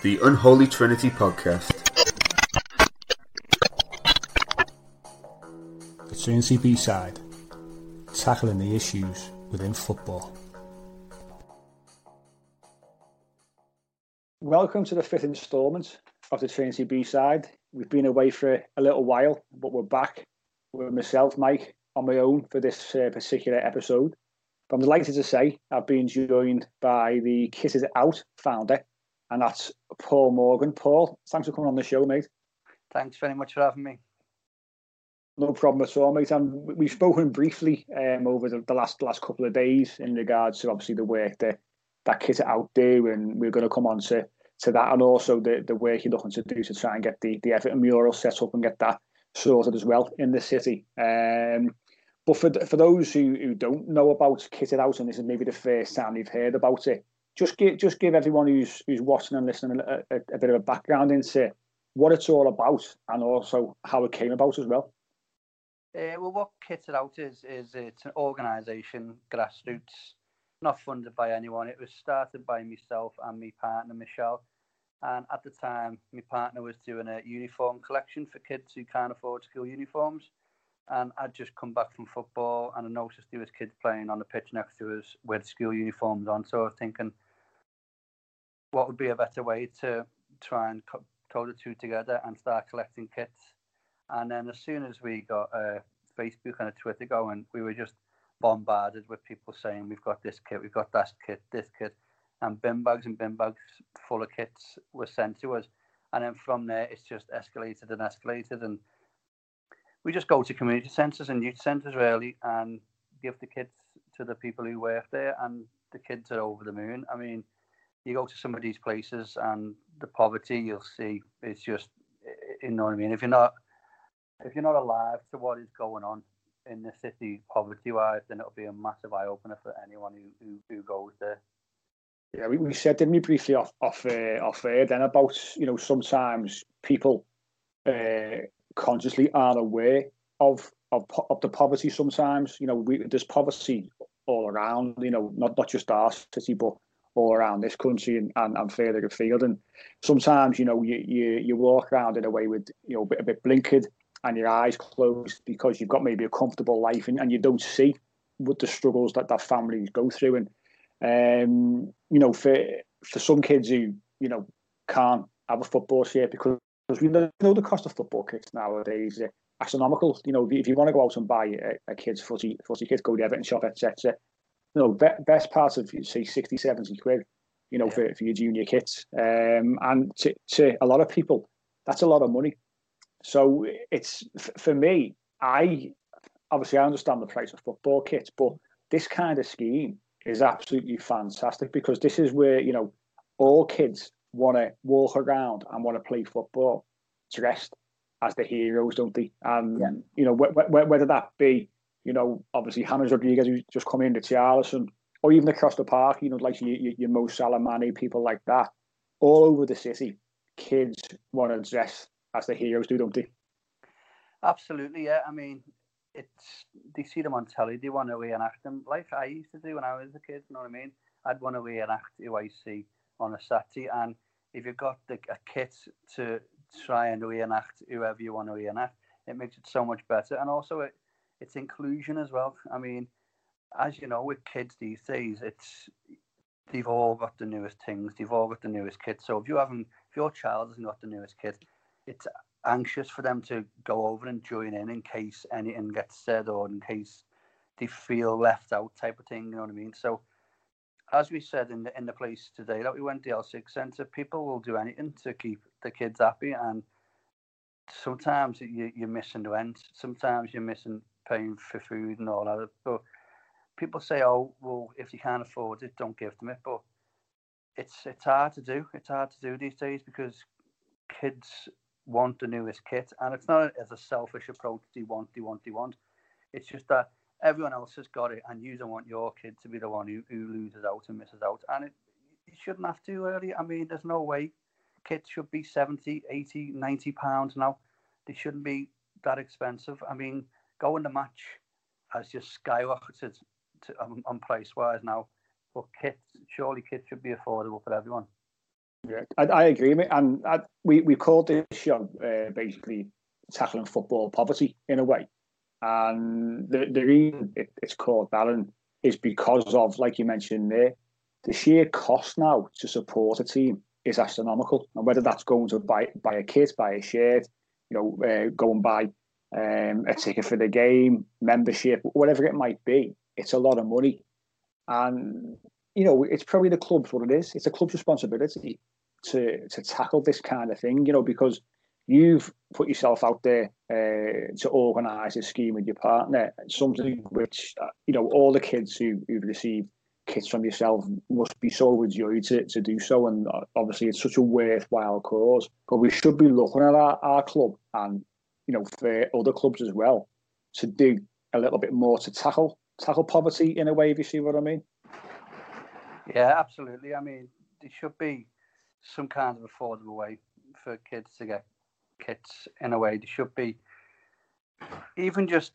The Unholy Trinity Podcast. The Trinity B-side, tackling the issues within football. Welcome to the fifth instalment of the Trinity B-side. We've been away for a little while, but we're back with myself, Mike, on my own for this uh, particular episode. But I'm delighted to say I've been joined by the Kit It Out founder, and that's Paul Morgan. Paul, thanks for coming on the show, mate. Thanks very much for having me. No problem at all, mate. And we've spoken briefly um, over the, the, last last couple of days in regards to obviously the work that that Kit It Out do, and we're going to come on to to that, and also the the work you're looking to do to try and get the the Everton mural set up and get that sorted as well in the city. Um, but for for those who, who don't know about Kit It Out, and this is maybe the first time they've heard about it, just give just give everyone who's who's watching and listening a, a, a bit of a background into what it's all about and also how it came about as well. Uh, well, what Kit It Out is is it's an organisation, grassroots, not funded by anyone. It was started by myself and my partner Michelle, and at the time, my partner was doing a uniform collection for kids who can't afford school uniforms and I'd just come back from football and I noticed there was kids playing on the pitch next to us with school uniforms on. So I was thinking, what would be a better way to try and throw the two together and start collecting kits? And then as soon as we got uh, Facebook and a Twitter going, we were just bombarded with people saying, we've got this kit, we've got that kit, this kit. And bin bags and bin bags full of kits were sent to us. And then from there, it's just escalated and escalated. And we just go to community centres and youth centres really and give the kids to the people who work there and the kids are over the moon. I mean, you go to some of these places and the poverty you'll see is just you know what I mean. If you're not if you're not alive to what is going on in the city poverty wise, then it'll be a massive eye opener for anyone who, who, who goes there. Yeah, we, we said didn't we briefly off off uh, off air then about you know sometimes people uh, consciously aren't aware of of, of the poverty sometimes. You know, we, there's poverty all around, you know, not, not just our city, but all around this country and, and, and further afield. And sometimes, you know, you, you, you walk around in a way with, you know, a bit, a bit blinkered and your eyes closed because you've got maybe a comfortable life and, and you don't see what the struggles that that families go through. And, um, you know, for, for some kids who, you know, can't have a football shirt because we know the cost of football kits nowadays. Astronomical. You know, if you want to go out and buy a, a kid's footy, footy kit, go to the Everton shop, etc. You know, be, best part of you say 60, 70 quid. You know, yeah. for, for your junior kits, um, and to, to a lot of people, that's a lot of money. So it's for me. I obviously I understand the price of football kits, but this kind of scheme is absolutely fantastic because this is where you know all kids want to walk around and want to play football dressed as the heroes, don't they? And yeah. you know wh- wh- whether that be you know obviously James Rodriguez who's just come into Charleston, or even across the park, you know like your, your, your Mo people like that, all over the city, kids want to dress as the heroes do, don't they? Absolutely, yeah. I mean, it's they see them on telly, they want to reenact them like I used to do when I was a kid. You know what I mean? I'd want to reenact who I see on a Saturday. And if you've got the, a kit to try and reenact whoever you want to reenact, it makes it so much better. And also, it, it's inclusion as well. I mean, as you know, with kids these days, it's they've all got the newest things. They've all got the newest kit. So if you haven't, if your child hasn't got the newest kit, it's anxious for them to go over and join in in case anything gets said or in case they feel left out, type of thing. You know what I mean? So as we said in the in the place today that we went to the L6 Centre, people will do anything to keep the kids happy, and sometimes you, you're missing the rent, sometimes you're missing paying for food and all that. But people say, "Oh, well, if you can't afford it, don't give them it." But it's it's hard to do. It's hard to do these days because kids want the newest kit, and it's not as a selfish approach. They want, they want, they want. It's just that everyone else has got it, and you don't want your kid to be the one who, who loses out and misses out. And it, you shouldn't have to, really. I mean, there's no way kits should be 70, 80, 90 pounds now. They shouldn't be that expensive. I mean, going the match has just skyrocketed to, um, on price wise now. But kits, surely kits should be affordable for everyone. Yeah, I, I agree, mate. And I, we we called this show uh, basically tackling football poverty in a way. And the the reason it, it's called that is because of, like you mentioned there, the sheer cost now to support a team is astronomical. And whether that's going to buy buy a kit, buy a shirt, you know, uh, go and buy um, a ticket for the game, membership, whatever it might be, it's a lot of money. And you know, it's probably the club's what it is. It's a club's responsibility to to tackle this kind of thing. You know, because you've put yourself out there uh, to organise a scheme with your partner, something which uh, you know all the kids who who've received kits from yourself must be so overjoyed to, to do so. And uh, obviously, it's such a worthwhile cause. But we should be looking at our, our club and you know for other clubs as well to do a little bit more to tackle tackle poverty in a way. If you see what I mean. Yeah, absolutely. I mean, there should be some kind of affordable way for kids to get kits in a way. There should be even just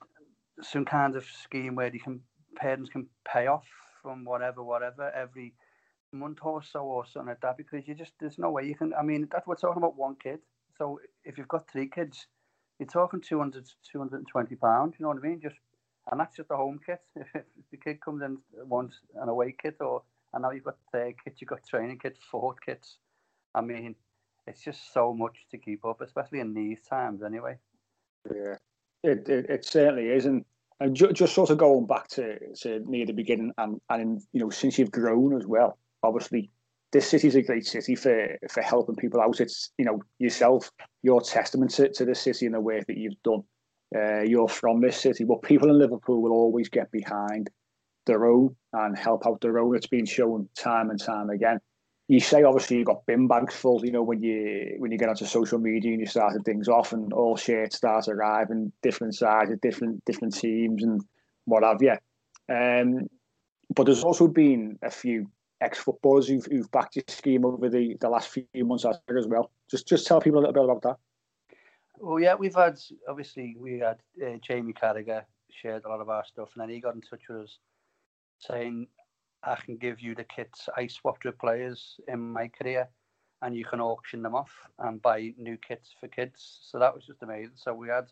some kind of scheme where they can parents can pay off from whatever, whatever, every month or so or something like that because you just there's no way you can I mean that's we're talking about one kid. So if you've got three kids, you're talking 200 220 pounds, you know what I mean? Just and that's just a home kit. If the kid comes in wants an away kit or and now you've got third kit, you've got training kit, fourth kits. I mean, it's just so much to keep up, especially in these times anyway. Yeah, it, it, it certainly is. And and ju- just sort of going back to, to near the beginning, and and you know since you've grown as well, obviously this city's a great city for for helping people out. It's you know yourself, your testament to, to the city and the work that you've done. Uh, you're from this city, but people in Liverpool will always get behind their own and help out their own. It's been shown time and time again you say obviously you got bin bags full, you know, when you when you get onto social media and you started things off and all shirts start arriving, different sizes, different different teams and what have you. Um, but there's also been a few ex-footballers who've, who've backed your scheme over the, the last few months as well. Just just tell people a little bit about that. Well, yeah, we've had obviously we had uh, Jamie Carragher shared a lot of our stuff, and then he got in touch with us saying I can give you the kits I swapped with players in my career, and you can auction them off and buy new kits for kids. So that was just amazing. So we had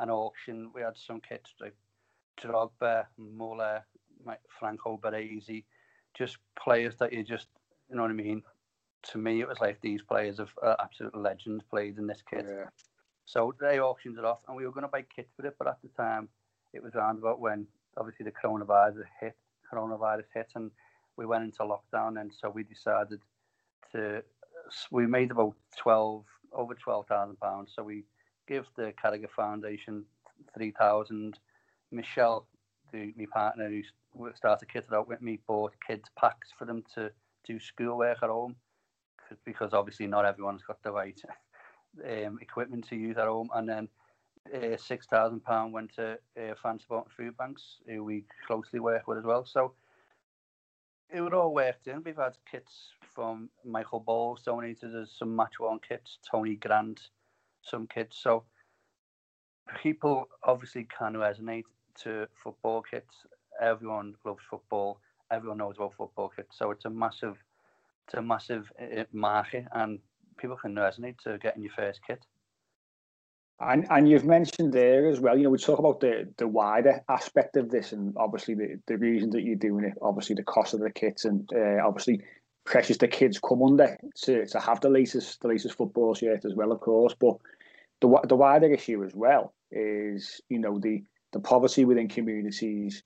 an auction. We had some kits like Drogba, Muller, Franco Baresi, just players that you just, you know what I mean. To me, it was like these players of uh, absolute legends played in this kit. Yeah. So they auctioned it off, and we were going to buy kits for it, but at the time, it was around about when obviously the coronavirus hit coronavirus hit and we went into lockdown. And so we decided to, we made about 12, over £12,000. So we give the Carragher Foundation 3000 Michelle, the, my partner who started Kit It Out with me, bought kids packs for them to do schoolwork at home because obviously not everyone's got the right um, equipment to use at home. And then uh, six thousand pound went to uh, Fans Supporting Food Banks, who we closely work with as well. So it would all worked in. We've had kits from Michael Ball's donated us some match worn kits, Tony Grant, some kits. So people obviously can resonate to football kits. Everyone loves football. Everyone knows about football kits. So it's a massive, it's a massive uh, market, and people can resonate to getting your first kit. And and you've mentioned there as well, you know, we talk about the the wider aspect of this, and obviously the the reason that you're doing it, obviously the cost of the kits, and uh, obviously pressures the kids come under to, to have the latest the latest football shirt as well, of course. But the the wider issue as well is, you know, the the poverty within communities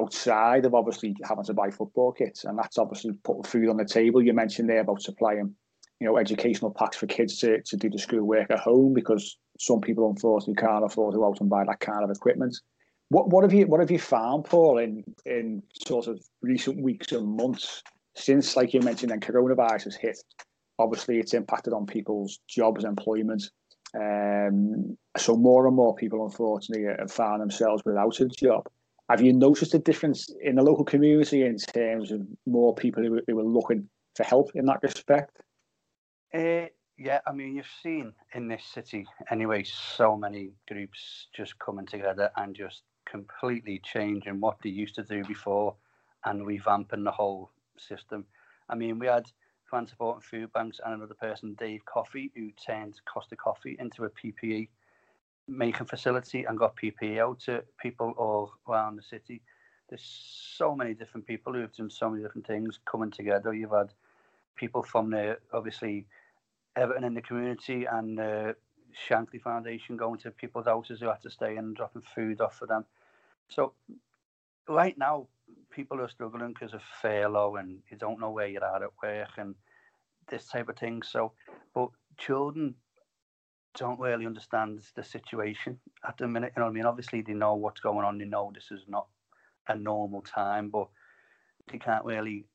outside of obviously having to buy football kits, and that's obviously putting food on the table. You mentioned there about supplying, you know, educational packs for kids to, to do the school work at home because some people unfortunately can't afford to out and buy that kind of equipment. What what have you what have you found, Paul, in in sort of recent weeks and months since, like you mentioned, then coronavirus has hit? Obviously, it's impacted on people's jobs, employment. Um, so more and more people, unfortunately, have found themselves without a job. Have you noticed a difference in the local community in terms of more people who, who are looking for help in that respect? Uh, yeah, I mean, you've seen in this city anyway so many groups just coming together and just completely changing what they used to do before and revamping the whole system. I mean, we had Fans Supporting Food Banks and another person, Dave Coffee, who turned Costa Coffee into a PPE making facility and got PPE out to people all around the city. There's so many different people who've done so many different things coming together. You've had people from the obviously Everton in the community and the Shankly Foundation going to people's houses who had to stay and dropping food off for them. So right now, people are struggling because of furlough and you don't know where you're at at work and this type of thing. So, but children don't really understand the situation at the minute. You know what I mean? Obviously, they know what's going on. They know this is not a normal time, but they can't really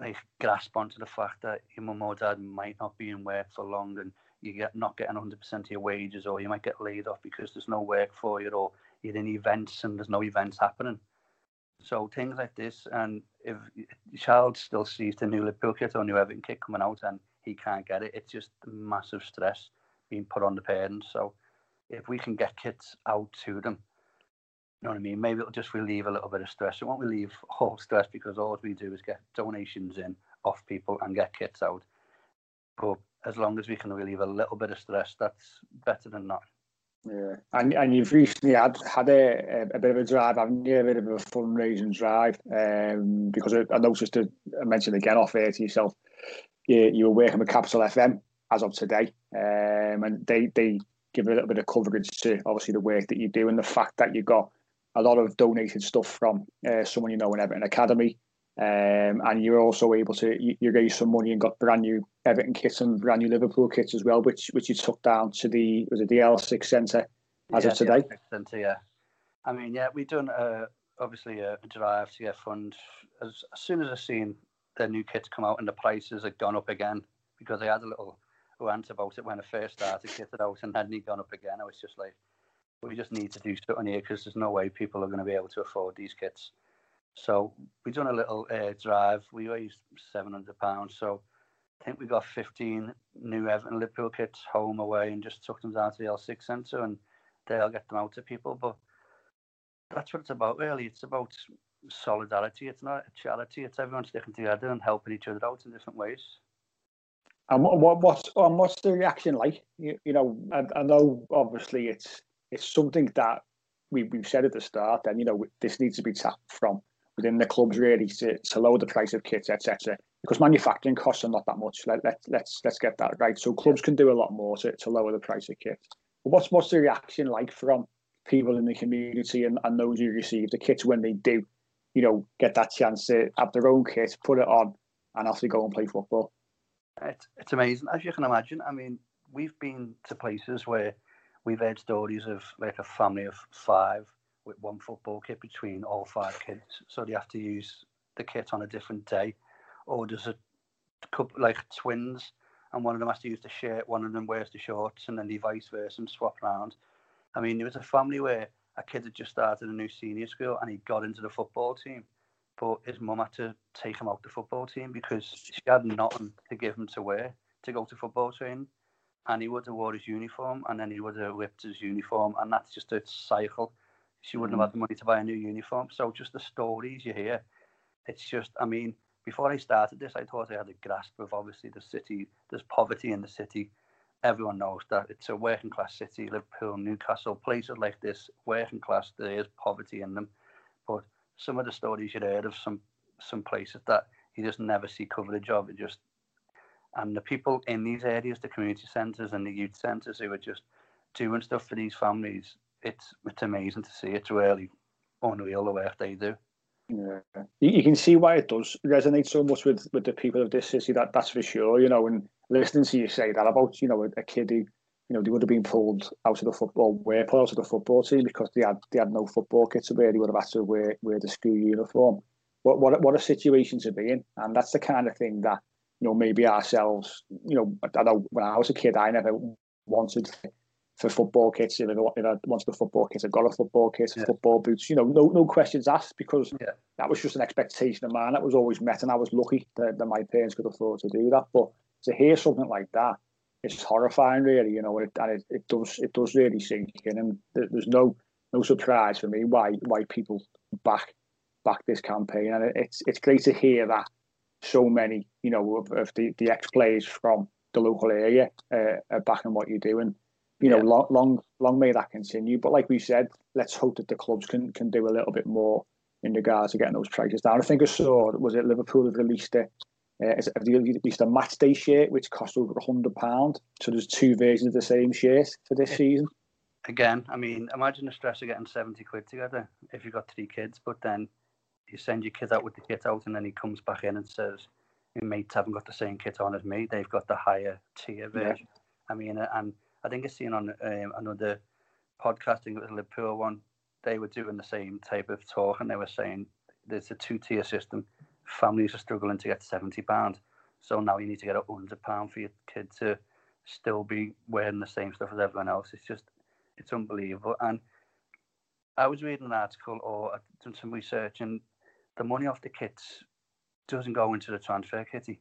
like grasp onto the fact that your mum or dad might not be in work for long, and you get not getting 100% of your wages, or you might get laid off because there's no work for you, or you're in events and there's no events happening. So things like this, and if your child still sees the new Liverpool kit or new Everton kit coming out and he can't get it, it's just massive stress being put on the parents. So if we can get kids out to them, you know what I mean? Maybe it'll just relieve a little bit of stress. It won't relieve all stress because all we do is get donations in off people and get kits out. But as long as we can relieve a little bit of stress, that's better than not. Yeah, and and you've recently had had a, a, bit of a drive, haven't you? A bit of a fundraising drive, um, because I, I noticed, to, I mentioned again off air to yourself, you, you were working with Capital FM as of today, um, and they they give a little bit of coverage to obviously the work that you do and the fact that you got a lot of donated stuff from uh, someone you know in Everton Academy, um, and you're also able to you, you raise some money and got brand new Everton kits and brand new Liverpool kits as well, which which you took down to the was it the L6 Centre as yeah, of today. Centre, yeah. I mean, yeah, we've done uh, obviously a, a drive to get funds. As, as soon as I seen the new kits come out and the prices had gone up again because they had a little rant about it when I first started, Kit It Out, and hadn't gone up again. I was just like, we just need to do something here because there's no way people are going to be able to afford these kits. So we done a little uh, drive. We raised seven hundred pounds. So I think we got fifteen new Everton Liverpool kits home away and just took them down to the L6 Centre and they'll get them out to people. But that's what it's about, really. It's about solidarity. It's not a charity. It's everyone sticking together and helping each other out in different ways. And what, what's and what's the reaction like? You, you know, I, I, know obviously it's it's something that we we've said at the start, and you know this needs to be tapped from within the clubs really to, to lower the price of kits, etc. Because manufacturing costs are not that much. Let, let let's let's get that right. So clubs can do a lot more to, to lower the price of kits. But what's what's the reaction like from people in the community and, and those who receive the kits when they do, you know, get that chance to have their own kit, put it on, and they go and play football? It's, it's amazing, as you can imagine. I mean, we've been to places where we've heard stories of like a family of five with one football kit between all five kids. So they have to use the kit on a different day. Or there's a couple like twins and one of them has to use the shirt, one of them wears the shorts, and then the vice versa and swap around. I mean, there was a family where a kid had just started a new senior school and he got into the football team but his mum had to take him out the football team because she had nothing to give him to wear to go to football training. And he would have wore his uniform and then he would have ripped his uniform. And that's just a cycle. She wouldn't mm. have had the money to buy a new uniform. So just the stories you hear, it's just, I mean, before I started this, I thought I had a grasp of obviously the city. There's poverty in the city. Everyone knows that it's a working class city. Liverpool, Newcastle, places like this, working class. There is poverty in them, some of the stories you'd heard of some some places that you just never see coverage of. It just and the people in these areas, the community centres and the youth centres who are just doing stuff for these families. It's it's amazing to see. It's really unreal the work they do. Yeah, you, you can see why it does resonate so much with with the people of this city. That that's for sure. You know, and listening to you say that about you know a, a kid who you know, they would have been pulled out of the football, were pulled out of the football team because they had they had no football kit to wear. They would have had to wear wear the school uniform. What what what a situation to be in, and that's the kind of thing that you know maybe ourselves. You know, I know when I was a kid, I never wanted for football kits. If I, if I wanted a football kit, I got a football kit, yeah. football boots. You know, no no questions asked because yeah. that was just an expectation of mine that was always met, and I was lucky that, that my parents could afford to do that. But to hear something like that, it's horrifying, really. You know, and it, and it, it does it does really sink in, and there's no no surprise for me why why people back back this campaign, and it's it's great to hear that so many, you know, of, of the the ex players from the local area uh, are backing what you're doing. you know, yeah. long, long, long may that continue. But like we said, let's hope that the clubs can can do a little bit more in regards to getting those prices down. I think I saw was it Liverpool have released it. Uh, have released a match day shirt which costs over a hundred pound. So there's two versions of the same shirt for this season. Again, I mean, imagine the stress of getting seventy quid together if you've got three kids, but then you send your kid out with the kit out, and then he comes back in and says, Your mates haven't got the same kit on as me. They've got the higher tier version." Yeah. I mean, and I think I seen on um, another podcasting, it was a Liverpool one. They were doing the same type of talk, and they were saying there's a two-tier system. Families are struggling to get seventy pound, so now you need to get a hundred pound for your kid to still be wearing the same stuff as everyone else. It's just, it's unbelievable. And I was reading an article or done some research, and the money off the kits doesn't go into the transfer kitty.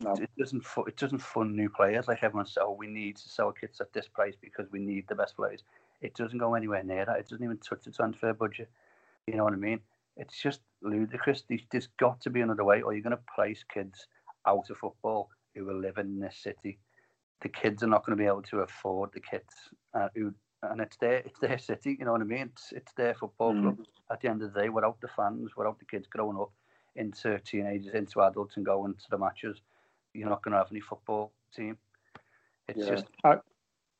No. It doesn't. It doesn't fund new players like everyone says. Oh, we need to sell kits at this price because we need the best players. It doesn't go anywhere near that. It doesn't even touch the transfer budget. You know what I mean? It's just ludicrous. There's got to be another way, or you're going to place kids out of football who are living in this city. The kids are not going to be able to afford the kits. Uh, who, and it's their it's their city. You know what I mean? It's it's their football mm. club. At the end of the day, without the fans, without the kids growing up into teenagers, into adults, and going to the matches you're not going to have any football team. It's yeah. just. I,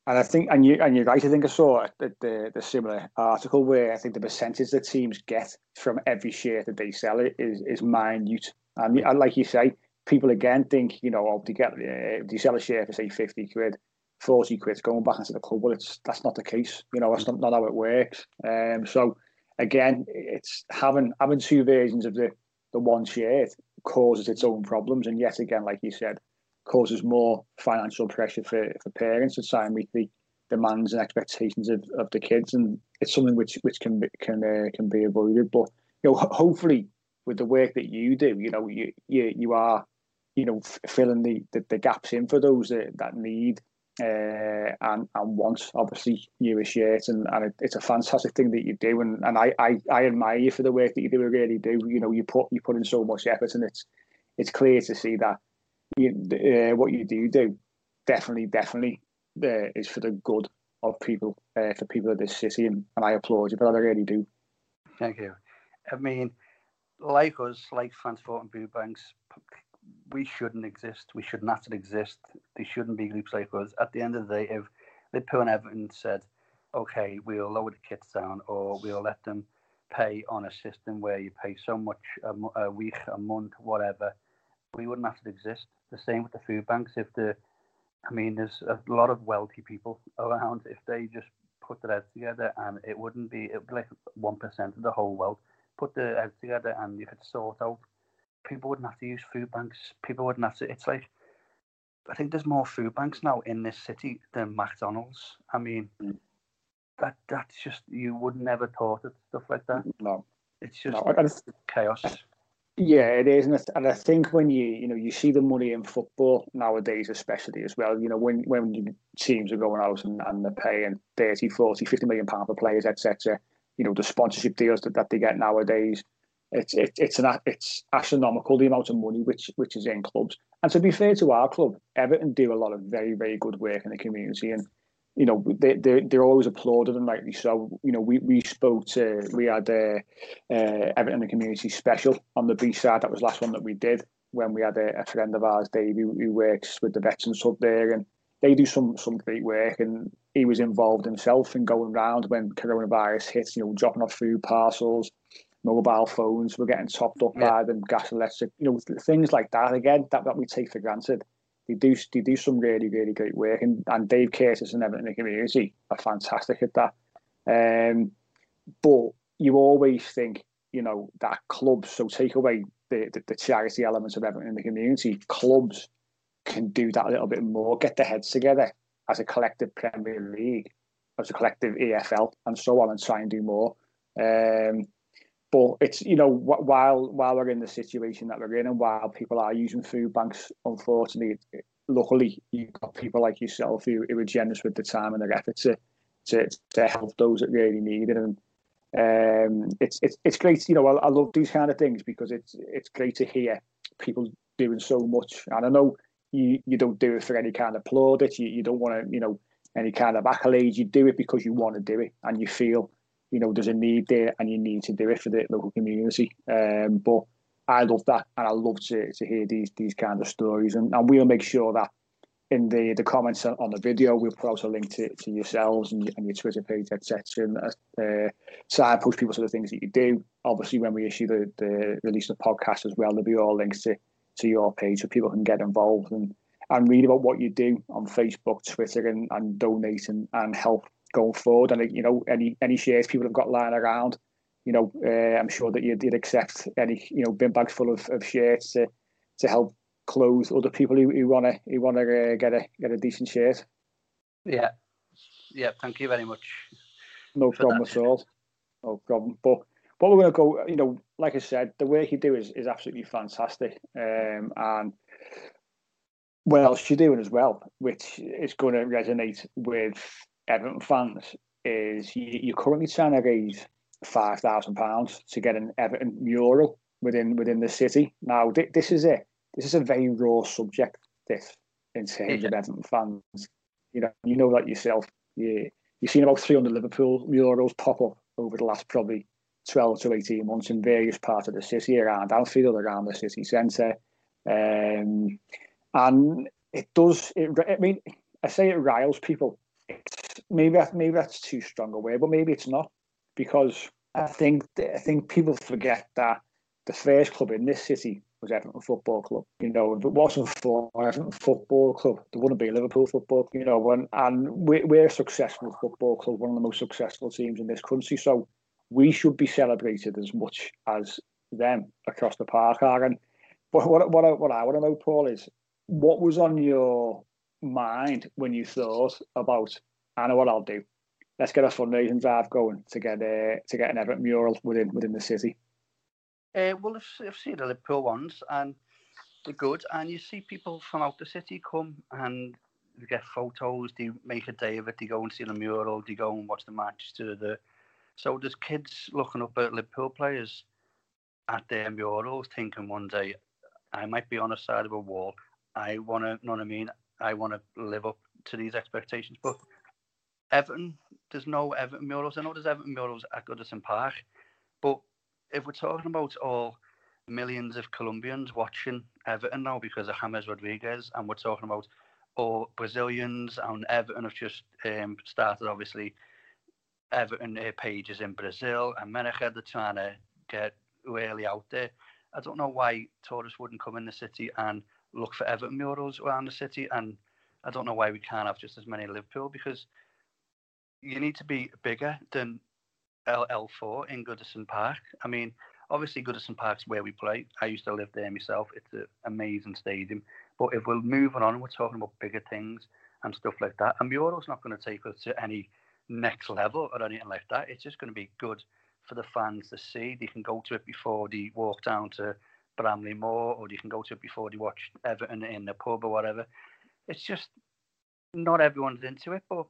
and I think, and you and you're right. I think I saw the, the, the similar article where I think the percentage that teams get from every share that they sell it is is minute. And, like you say, people again think you know, oh, to get uh, they sell a share for say fifty quid, forty quid going back into the club. Well, it's that's not the case. You know, that's not, not how it works. Um, so again, it's having having two versions of the the one share causes its own problems, and yet again, like you said, causes more financial pressure for, for parents to try and meet the demands and expectations of, of the kids, and it's something which which can be, can uh, can be avoided. But you know, hopefully, with the work that you do, you know, you you, you are you know filling the, the, the gaps in for those that, that need uh, and and want obviously newer shirts and, and it, it's a fantastic thing that you do and, and I, I, I admire you for the work that you do really do you know you put you put in so much effort and it's it's clear to see that you, uh, what you do do definitely definitely uh, is for the good of people uh, for people of this city and, and I applaud you but I really do thank you I mean like us like Fans Supporting Food Banks we shouldn't exist. We should not have to exist. There shouldn't be groups like us. At the end of the day, if Liverpool and Everton said, okay, we'll lower the kits down or we'll let them pay on a system where you pay so much a, a week, a month, whatever, we wouldn't have to exist. The same with the food banks. If the, I mean, there's a lot of wealthy people around. If they just put their heads together and it wouldn't be, it would be like 1% of the whole world, put their heads together and you could sort out people wouldn't have to use food banks. People wouldn't have to. It's like I think there's more food banks now in this city than McDonald's. I mean, mm. that that's just you would never thought of stuff like that. No, it's just no, chaos. Yeah, it is, and I, and I think when you you know you see the money in football nowadays, especially as well, you know when when teams are going out and, and they're paying 30, 40, 50 million pound for players, etc. You know the sponsorship deals that, that they get nowadays it's it, it's an it's astronomical the amount of money which which is in clubs. And to be fair to our club, Everton do a lot of very very good work in the community, and you know they they they're always applauded and rightly so. You know we we spoke to we had a uh, Everton the community special on the B side. That was the last one that we did when we had a, a friend of ours, Dave, who, who works with the veterans hub there, and they do some some great work and he was involved himself in going around when coronavirus hit, you know, dropping off food parcels, mobile phones were getting topped up yeah. by them, gas, electric, you know, things like that. Again, that, that we take for granted. They do they do some really really great work, and, and Dave Curtis and Everton in the community are fantastic at that. Um, but you always think, you know, that clubs. So take away the, the, the charity elements of Everton in the community. Clubs can do that a little bit more. Get their heads together as a collective Premier League, as a collective EFL, and so on, and try and do more. Um, but it's you know while while we're in the situation that we're in, and while people are using food banks, unfortunately, luckily you've got people like yourself who, who are generous with the time and their effort to to, to help those that really need it. And um, it's it's it's great. You know, I, I love these kind of things because it's it's great to hear people doing so much. And I know you you don't do it for any kind of plaudits. You you don't want to you know any kind of accolades. You do it because you want to do it and you feel you know there's a need there and you need to do it for the local community. Um, but I love that and I love to to hear these these kind of stories and, and we'll make sure that in the the comments on the video we'll put out a link to, to yourselves and, and your Twitter page etc. and uh, signpost people to the things that you do. Obviously when we issue the, the release of the podcast as well there'll be all links to to your page so people can get involved and, and read about what you do on Facebook, Twitter, and, and donate and, and help going forward. And you know, any any shares people have got lying around, you know, uh, I'm sure that you'd, you'd accept any you know bin bags full of, of shares to to help clothe other people who, who wanna who wanna uh, get a get a decent shirt. Yeah, yeah. Thank you very much. No problem at all. No problem. But what we're going to go, you know, like I said, the work you do is, is absolutely fantastic. Um, and what else you're doing as well, which is going to resonate with Everton fans, is you, you're currently trying to raise five thousand pounds to get an Everton mural within within the city. Now, th- this is it. This is a very raw subject. This in terms yeah. of Everton fans, you know, you know that yourself. You you've seen about three hundred Liverpool murals pop up over the last probably 12 to 18 months in various parts of the city, around Anfield, around the city centre. Um, and it does, it, I mean, I say it riles people. It's, maybe that, maybe that's too strong a word, but maybe it's not because I think I think people forget that the first club in this city was Everton Football Club. You know, if it wasn't for Everton Football Club, there wouldn't be Liverpool Football. You know, and and we're, we're a successful football club, one of the most successful teams in this country. So we should be celebrated as much as them across the park are. And but what what I, what I want to know, Paul, is what was on your mind when you thought about I know what I'll do. Let's get a fundraising drive going to get a to get an Everton mural within within the city. Uh, well, I've, I've seen the Liverpool ones and they're good, and you see people from out the city come and they get photos. They make a day of it. They go and see the mural. They go and watch the match to the so there's kids looking up at Liverpool players at their murals, thinking one day I might be on the side of a wall. I want to, you know what I mean? I want to live up to these expectations. But Everton, there's no Everton murals. I know there's Everton murals at Goodison Park, but if we're talking about all millions of Colombians watching Everton now because of James Rodriguez, and we're talking about all Brazilians and Everton have just um, started, obviously, Everton uh, pages in Brazil, America, they're trying to get really out there. I don't know why tourists wouldn't come in the city and look for Everton murals around the city, and I don't know why we can't have just as many Liverpool because you need to be bigger than LL4 in Goodison Park. I mean, obviously Goodison Park's where we play. I used to live there myself. It's an amazing stadium. But if we're moving on we're talking about bigger things and stuff like that, a mural's not going to take us to any next level or anything like that. It's just going to be good for the fans to see. They can go to it before they walk down to Bramley Moore, or they can go to it before they watch Everton in the pub or whatever. It's just not everyone's into it, but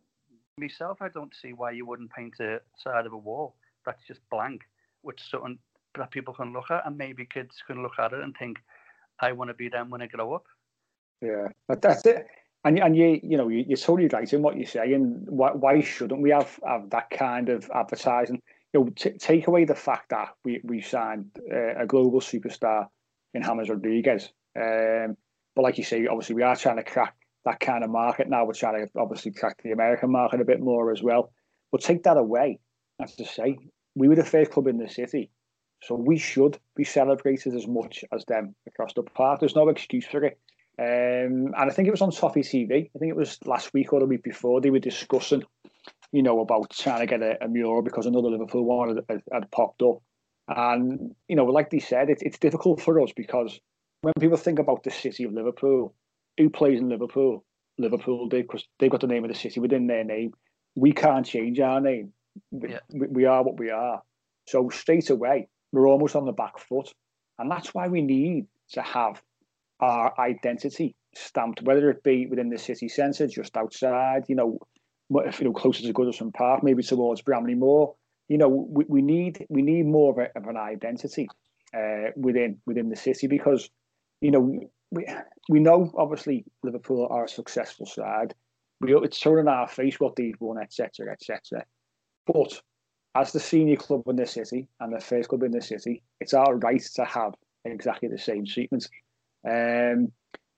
myself, I don't see why you wouldn't paint a side of a wall that's just blank with something that people can look at, and maybe kids can look at it and think, "I want to be them when I grow up." Yeah, but that's it and and you you know you, are totally right in what you're saying. Why, why shouldn't we have, have that kind of advertising? You know, t- take away the fact that we we signed uh, a global superstar in James Rodriguez. Um, but like you say, obviously we are trying to crack that kind of market now. We're trying to obviously crack the American market a bit more as well. But take that away, as to say, we were the first club in the city, so we should be celebrated as much as them across the park. There's no excuse for it. Um, and I think it was on Toffee TV. I think it was last week or the week before. They were discussing, you know, about trying to get a, a mural because another Liverpool one had, had, had popped up. And you know, like they said, it, it's difficult for us because when people think about the city of Liverpool, who plays in Liverpool? Liverpool did because they've got the name of the city within their name. We can't change our name. Yeah. We, we are what we are. So straight away, we're almost on the back foot, and that's why we need to have our identity stamped, whether it be within the city centre, just outside, you know, if you know closer to Goodison Park, maybe towards Bramley Moore. You know, we, we need we need more of, a, of an identity uh, within within the city because you know we we know obviously Liverpool are a successful side. We it's thrown in our face what they've won, etc., etc. But as the senior club in the city and the first club in the city, it's our right to have exactly the same treatment. Um,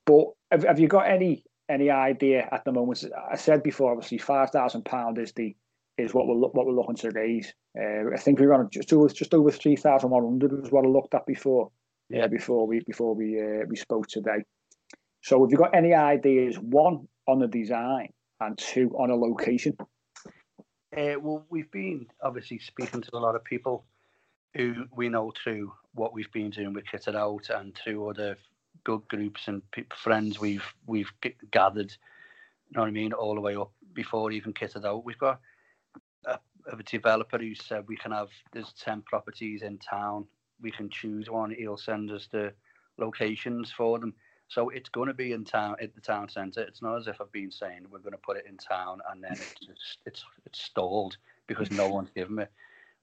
but have, have you got any any idea at the moment? I said before, obviously, five thousand pound is the is what we're what we're looking to raise. Uh, I think we are on just over just over three thousand one hundred was what I looked at before. Yeah, before we before we uh, we spoke today. So, have you got any ideas? One on the design and two on a location. Uh, well, we've been obviously speaking to a lot of people who we know through what we've been doing with Kit It Out and through other good groups and friends we've we've gathered. You know what I mean? All the way up before even Kit It Out. We've got a, a developer who said we can have there's ten properties in town. We can choose one. He'll send us the locations for them. So it's going to be in town at the town centre. It's not as if I've been saying we're going to put it in town and then it's just, it's it's stalled because no one's given it.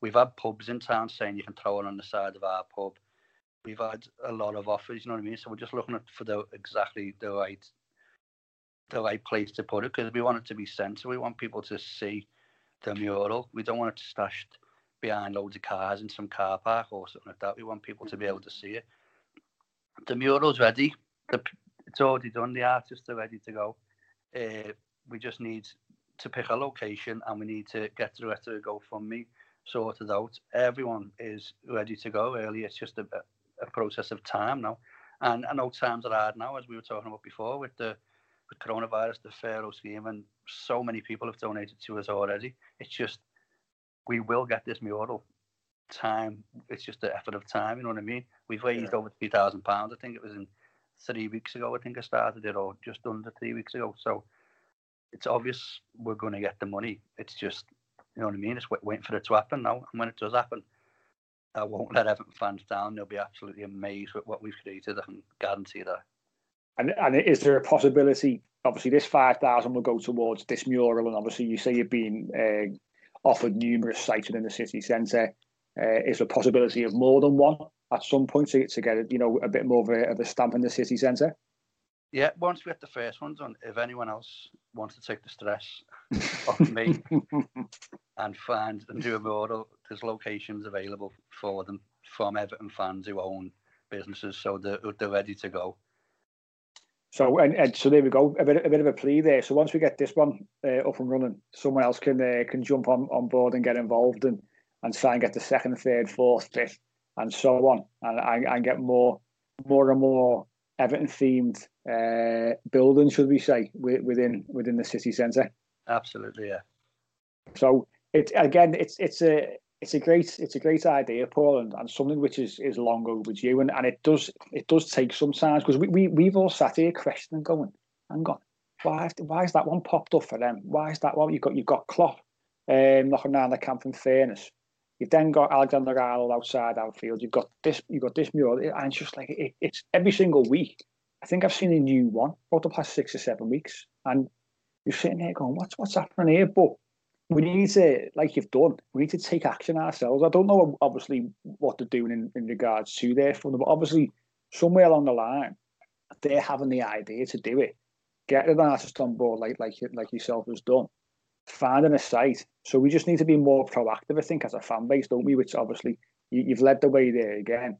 We've had pubs in town saying you can throw it on the side of our pub we've had a lot of offers. You know what I mean? So we're just looking at for the exactly the right the right place to put it because we want it to be centre. We want people to see the mural. We don't want it stashed behind loads of cars in some car park or something like that. We want people to be able to see it. The mural's ready. The, it's already done. The artists are ready to go. Uh, we just need to pick a location and we need to get the rest of the GoFundMe sorted out. Everyone is ready to go. early. it's just a, a process of time now. And I know times are hard now, as we were talking about before, with the with coronavirus, the Furlough scheme, and so many people have donated to us already. It's just we will get this mural. Time, it's just the effort of time. You know what I mean? We've raised yeah. over three thousand pounds. I think it was in three weeks ago. I think I started it, or just under three weeks ago. So it's obvious we're going to get the money. It's just, you know what I mean? It's waiting for it to happen now. And when it does happen, I won't let Everton fans down. They'll be absolutely amazed with what we've created. I can guarantee that. And, and is there a possibility? Obviously, this five thousand will go towards this mural, and obviously, you say you've been uh, offered numerous sites within the city centre. Uh, is a possibility of more than one at some point to, to get you know a bit more of a, of a stamp in the city centre? Yeah, once we get the first ones on, if anyone else wants to take the stress off me and find and do a model, there's locations available for them from Everton fans who own businesses, so they're, they're ready to go. So and, and so there we go, a bit a bit of a plea there. So once we get this one uh, up and running, someone else can uh, can jump on, on board and get involved and and try and get the second, third, fourth, fifth, and so on, and and, and get more more and more Everton themed uh, building, should we say, within within the city centre. Absolutely, yeah. So it again, it's it's a it's a great it's a great idea, Paul, and, and something which is is long overdue, and, and it does it does take some time because we, we we've all sat here questioning, going, hang on, why why is that one popped up for them? Why is that one you've got you've got Klopp um, knocking down the camp in fairness. You've then got Alexander Arnold outside Anfield. You've got this. You've got this mural, and it's just like it, it's every single week. I think I've seen a new one over the past six or seven weeks, and you're sitting there going, "What's what's happening here?" But we need to, like you've done, we need to take action ourselves. I don't know, obviously, what they're doing in, in regards to their fund, but obviously, somewhere along the line, they're having the idea to do it. Get an artist on board, like like like yourself has done. Finding a site. So we just need to be more proactive, I think, as a fan base, don't we? Which obviously you, you've led the way there again.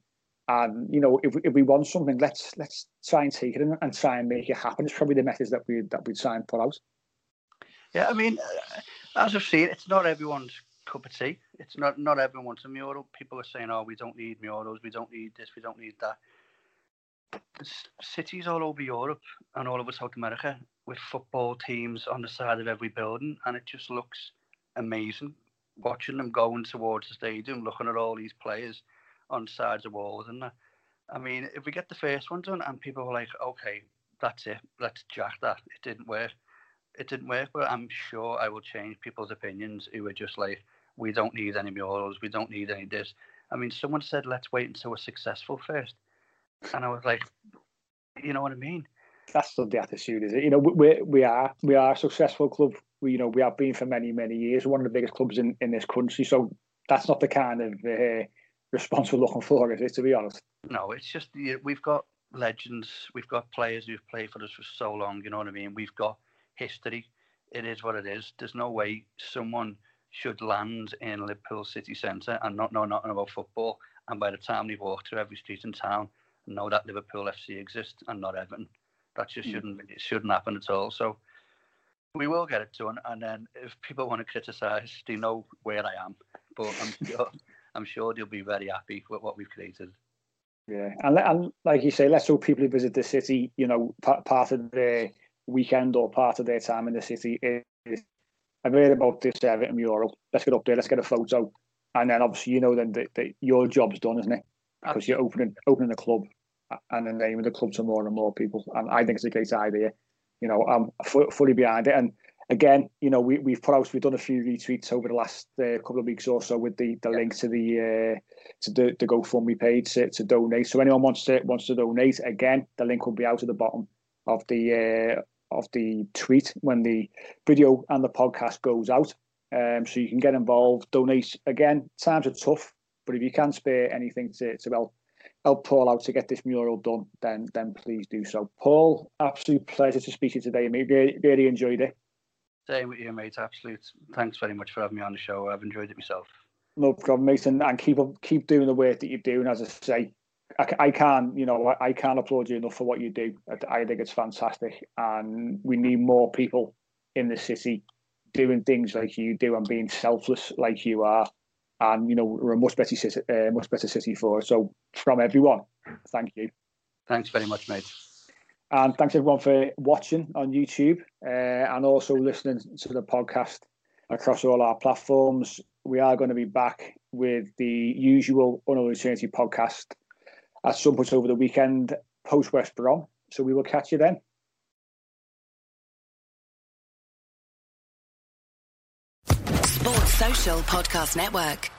And you know, if, if we want something, let's let's try and take it and, and try and make it happen. It's probably the message that we that we'd try and put out. Yeah, I mean, as I've seen, it's not everyone's cup of tea. It's not not everyone wants a mural. People are saying, "Oh, we don't need murals. We don't need this. We don't need that." cities all over Europe and all over South America with football teams on the side of every building, and it just looks amazing watching them going towards the stadium, looking at all these players on sides of walls and. I mean, if we get the first one done and people are like, okay, that's it, let's jack that. It didn't work. It didn't work, but I'm sure I will change people's opinions who are just like, we don't need any murals, we don't need any this. I mean, someone said, let's wait until we're successful first. And I was like, you know what I mean? That's not the attitude, is it? You know, we we are we are a successful club. We you know we have been for many many years. One of the biggest clubs in, in this country. So that's not the kind of uh, response we're looking for, is it? To be honest. No, it's just we've got legends. We've got players who've played for us for so long. You know what I mean? We've got history. It is what it is. There's no way someone should land in Liverpool city centre and not know nothing about football. And by the time they walk through every street in town, know that Liverpool FC exists and not Everton. That just hmm. shouldn't it shouldn't happen at all. So we will get it done, and then if people want to criticise, they know where I am. But I'm sure I'm sure they'll be very happy with what we've created. Yeah, and, and like you say, let's hope people who visit the city, you know, part, part of their weekend or part of their time in the city is. I've heard about this Everton mural. Let's get up there. Let's get a photo, and then obviously you know then that your job's done, isn't it? Because you're opening opening the club and the name of the club to more and more people. And I think it's a great idea. You know, I'm fully behind it. And again, you know, we we've put out we've done a few retweets over the last uh, couple of weeks or so with the, the link to the uh, to the, the GoFundMe page to, to donate. So anyone wants to wants to donate, again, the link will be out at the bottom of the uh, of the tweet when the video and the podcast goes out. Um, so you can get involved, donate. Again, times are tough, but if you can spare anything to, to help help Paul out to get this mural done, then then please do so. Paul, absolute pleasure to speak to you today, mate. Really, really enjoyed it. Same with you, mate. Absolute. Thanks very much for having me on the show. I've enjoyed it myself. No problem, mate. And, and keep keep doing the work that you're doing. As I say, I, I can't, you know, I, I can't applaud you enough for what you do. I, I think it's fantastic, and we need more people in the city doing things like you do and being selfless like you are and you know we're a much better city, uh, much better city for us. So from everyone, thank you. Thanks very much, mate. And thanks everyone for watching on YouTube uh, and also listening to the podcast across all our platforms. We are going to be back with the usual Unholy Trinity podcast at some point over the weekend post West Brom. So we will catch you then. Sports Social Podcast Network.